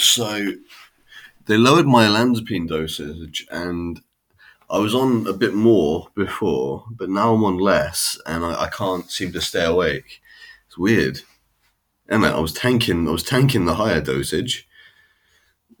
So they lowered my olanzapine dosage, and I was on a bit more before, but now I'm on less, and I, I can't seem to stay awake. It's weird. And I was tanking, I was tanking the higher dosage,